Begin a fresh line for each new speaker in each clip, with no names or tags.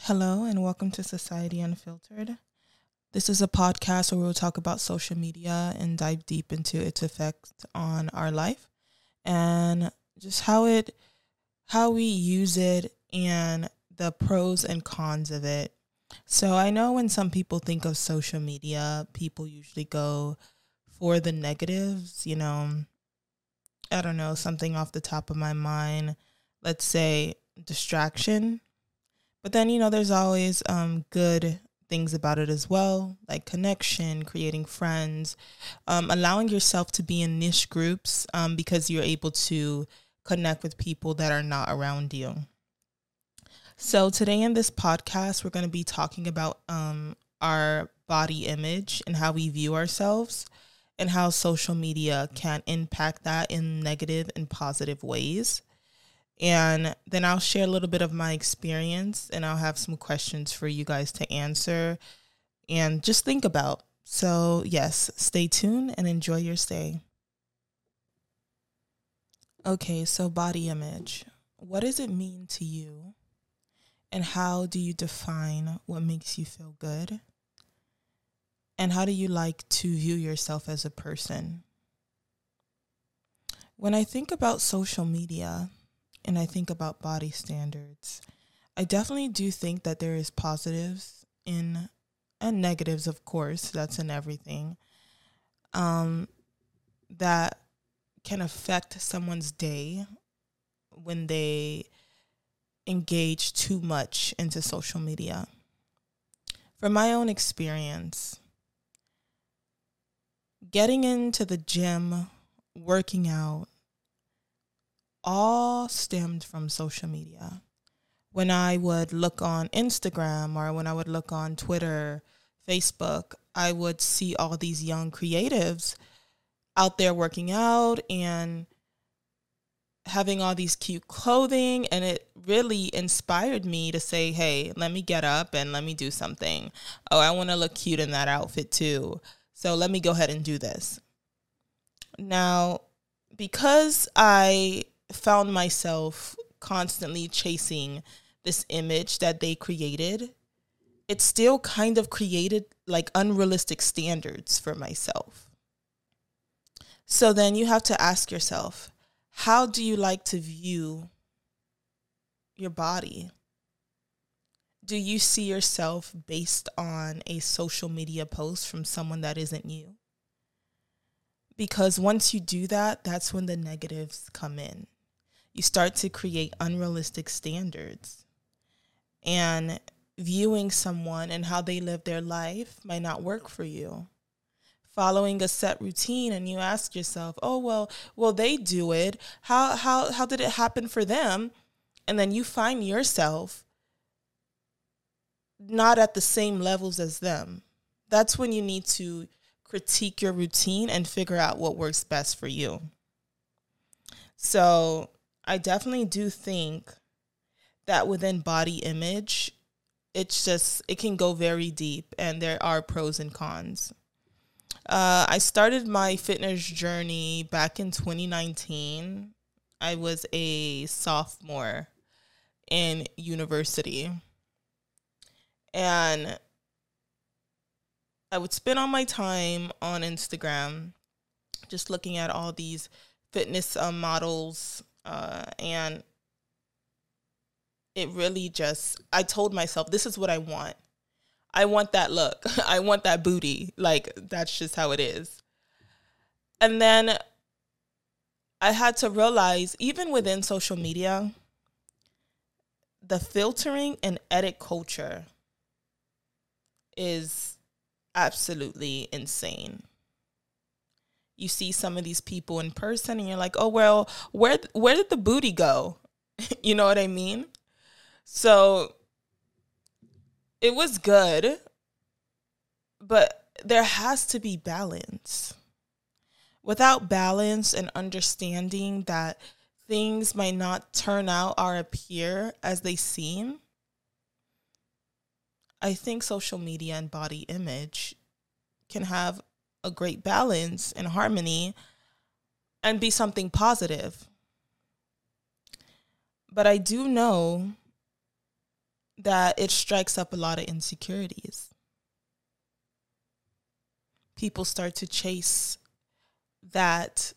Hello, and welcome to Society Unfiltered. This is a podcast where we'll talk about social media and dive deep into its effect on our life and just how it how we use it and the pros and cons of it. So I know when some people think of social media, people usually go for the negatives, you know. I don't know, something off the top of my mind. Let's say distraction. But then, you know, there's always um, good things about it as well, like connection, creating friends, um, allowing yourself to be in niche groups um, because you're able to connect with people that are not around you. So, today in this podcast, we're going to be talking about um, our body image and how we view ourselves and how social media can impact that in negative and positive ways. And then I'll share a little bit of my experience and I'll have some questions for you guys to answer and just think about. So, yes, stay tuned and enjoy your stay. Okay, so body image. What does it mean to you? And how do you define what makes you feel good? And how do you like to view yourself as a person? When I think about social media and I think about body standards, I definitely do think that there is positives in and negatives, of course, that's in everything. Um, that can affect someone's day when they engage too much into social media. From my own experience, getting into the gym, working out, all stemmed from social media. When I would look on Instagram or when I would look on Twitter, Facebook, I would see all these young creatives out there working out and having all these cute clothing. And it really inspired me to say hey let me get up and let me do something. Oh i want to look cute in that outfit too so let me go ahead and do this. Now, because I found myself constantly chasing this image that they created, it still kind of created like unrealistic standards for myself. So then you have to ask yourself, how do you like to view your body? Do you see yourself based on a social media post from someone that isn't you? Because once you do that, that's when the negatives come in. You start to create unrealistic standards. And viewing someone and how they live their life might not work for you. Following a set routine and you ask yourself, "Oh, well, well they do it. How how how did it happen for them?" And then you find yourself not at the same levels as them. That's when you need to critique your routine and figure out what works best for you. So, I definitely do think that within body image, it's just, it can go very deep and there are pros and cons. Uh, I started my fitness journey back in 2019. I was a sophomore in university and I would spend all my time on Instagram just looking at all these fitness uh, models uh, and it really just I told myself this is what I want. I want that look. I want that booty. Like that's just how it is. And then I had to realize even within social media the filtering and edit culture is absolutely insane. You see some of these people in person and you're like, "Oh, well, where where did the booty go?" you know what I mean? So it was good, but there has to be balance. Without balance and understanding that things might not turn out or appear as they seem, I think social media and body image can have a great balance and harmony and be something positive. But I do know that it strikes up a lot of insecurities. People start to chase that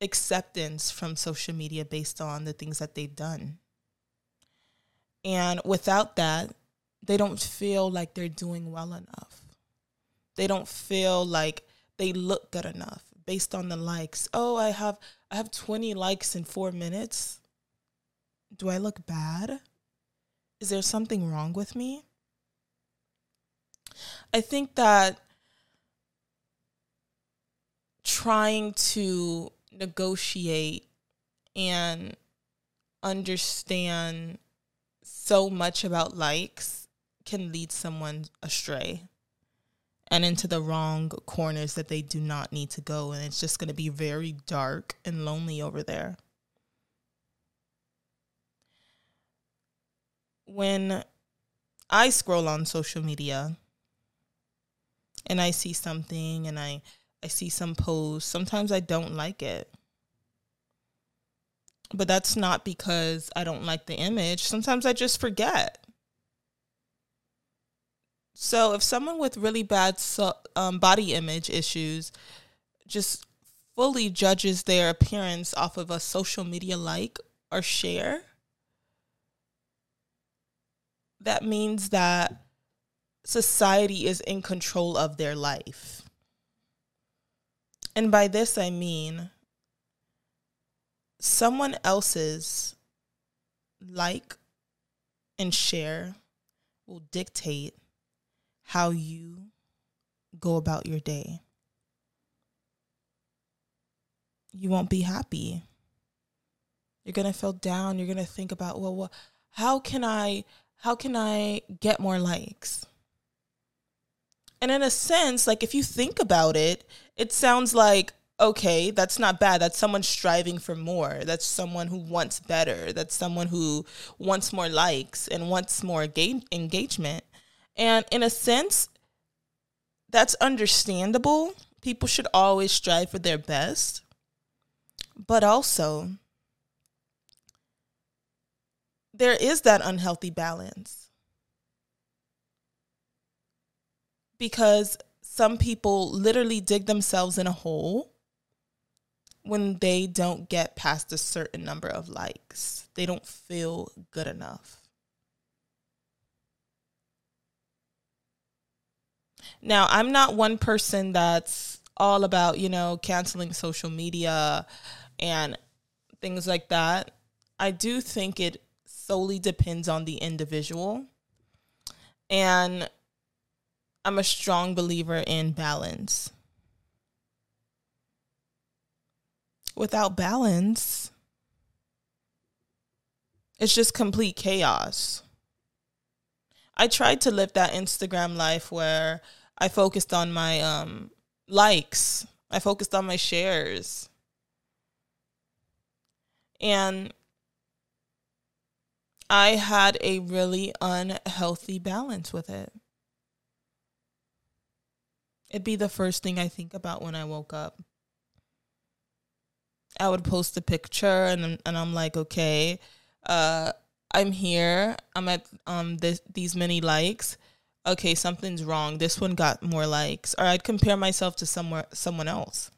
acceptance from social media based on the things that they've done. And without that, they don't feel like they're doing well enough. They don't feel like they look good enough based on the likes. Oh, I have I have 20 likes in 4 minutes. Do I look bad? Is there something wrong with me? I think that trying to negotiate and understand so much about likes can lead someone astray and into the wrong corners that they do not need to go. And it's just going to be very dark and lonely over there. When I scroll on social media and I see something and I, I see some post, sometimes I don't like it. But that's not because I don't like the image. Sometimes I just forget. So if someone with really bad um, body image issues just fully judges their appearance off of a social media like or share, that means that society is in control of their life. And by this I mean someone else's like and share will dictate how you go about your day. You won't be happy. You're going to feel down. You're going to think about, well, well, how can I how can I get more likes? And in a sense, like if you think about it, it sounds like okay, that's not bad. That's someone striving for more. That's someone who wants better. That's someone who wants more likes and wants more ga- engagement. And in a sense, that's understandable. People should always strive for their best. But also, there is that unhealthy balance. Because some people literally dig themselves in a hole when they don't get past a certain number of likes. They don't feel good enough. Now, I'm not one person that's all about, you know, canceling social media and things like that. I do think it solely depends on the individual. And I'm a strong believer in balance. Without balance, it's just complete chaos. I tried to live that Instagram life where I focused on my um, likes. I focused on my shares. And I had a really unhealthy balance with it. It'd be the first thing I think about when I woke up. I would post a picture and and I'm like, okay, uh, I'm here. I'm at um this, these many likes okay, something's wrong. This one got more likes. Or I'd compare myself to somewhere someone else.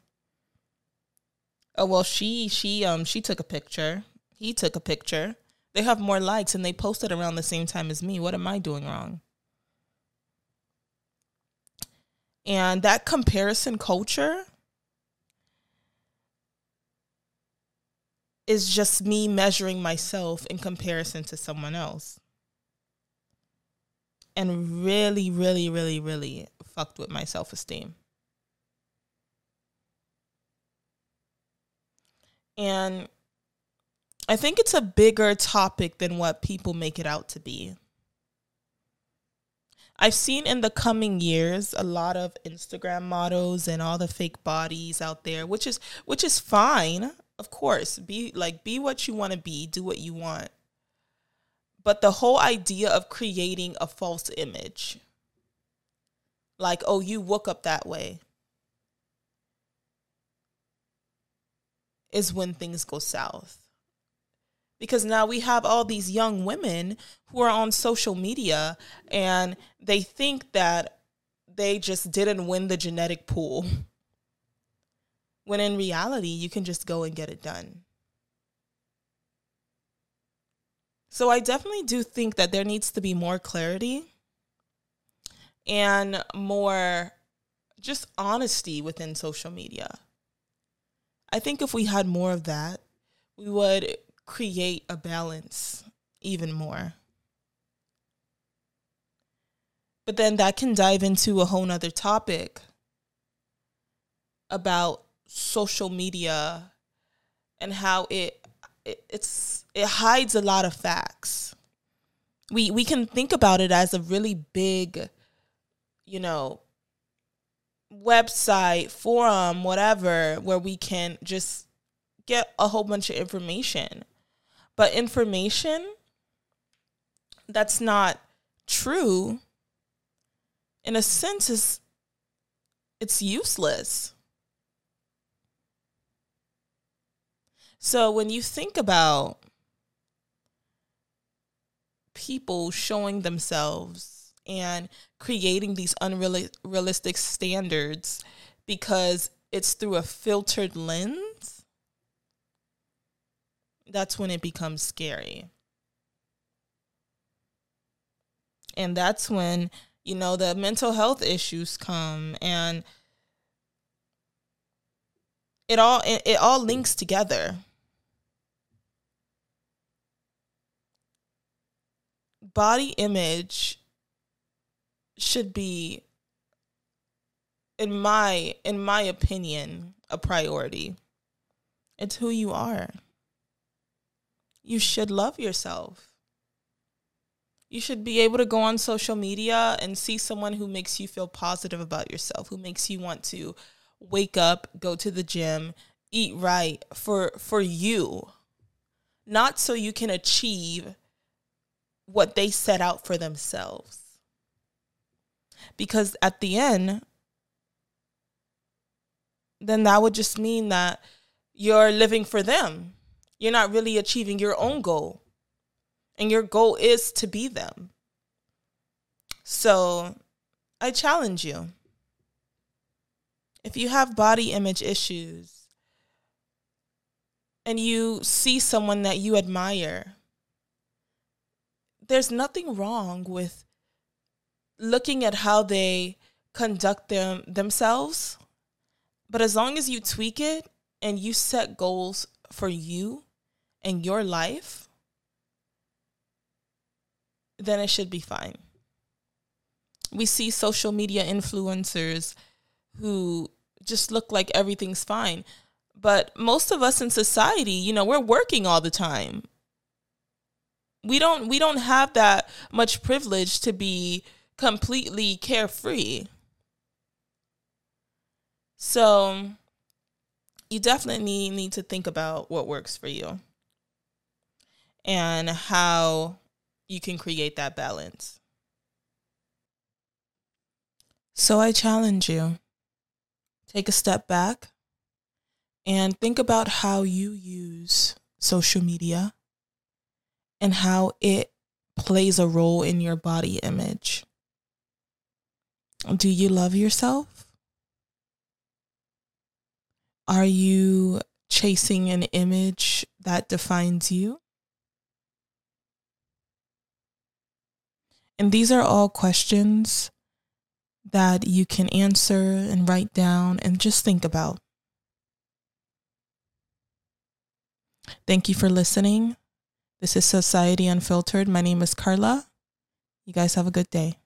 Oh well she she um she took a picture. He took a picture. They have more likes and they posted around the same time as me. What am I doing wrong? And that comparison culture is just me measuring myself in comparison to someone else and really, really, really, really fucked with my self esteem. And I think it's a bigger topic than what people make it out to be. I've seen in the coming years a lot of Instagram models and all the fake bodies out there, which is which is fine. Of course, be like be what you want to be, do what you want. But the whole idea of creating a false image, like, oh, you woke up that way, is when things go south. because now we have all these young women who are on social media and they think that they just didn't win the genetic pool. When in reality, you can just go and get it done. So I definitely do think that there needs to be more clarity and more just honesty within social media. I think if we had more of that, we would create a balance even more. But then that can dive into a whole nother topic about social media and how it, it it's it hides a lot of facts. We we can think about it as a really big, you know, website, forum, whatever, where we can just get a whole bunch of information. But information that's not true in a sense is it's useless. So when you think about people showing themselves and creating these unrealistic standards because it's through a filtered lens, that's when it becomes scary. And that's when, you know, the mental health issues come and it all it, it all links together. Body image should be in my in my opinion a priority. It's who you are. You should love yourself. You should be able to go on social media and see someone who makes you feel positive about yourself, who makes you want to wake up, go to the gym, eat right for for you. Not so you can achieve what they set out for themselves. Because at the end, then that would just mean that you're living for them. You're not really achieving your own goal. And your goal is to be them. So I challenge you. If you have body image issues and you see someone that you admire, there's nothing wrong with looking at how they conduct them themselves. But as long as you tweak it and you set goals for you and your life, then it should be fine. We see social media influencers who just look like everything's fine. But most of us in society, you know, we're working all the time. We don't we don't have that much privilege to be completely carefree. So you definitely need to think about what works for you and how you can create that balance. So I challenge you take a step back and think about how you use social media and how it plays a role in your body image. Do you love yourself? Are you chasing an image that defines you? And these are all questions that you can answer and write down and just think about. Thank you for listening. This is Society Unfiltered. My name is Carla. You guys have a good day.